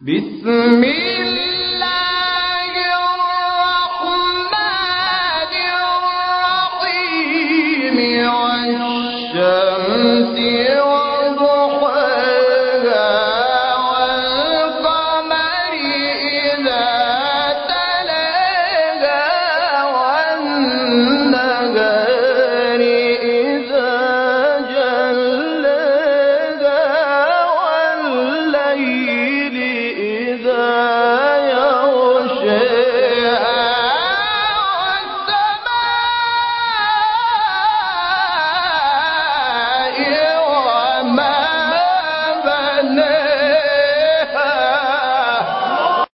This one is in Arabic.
بسم الله الرحمن الرحيم والشمس إذا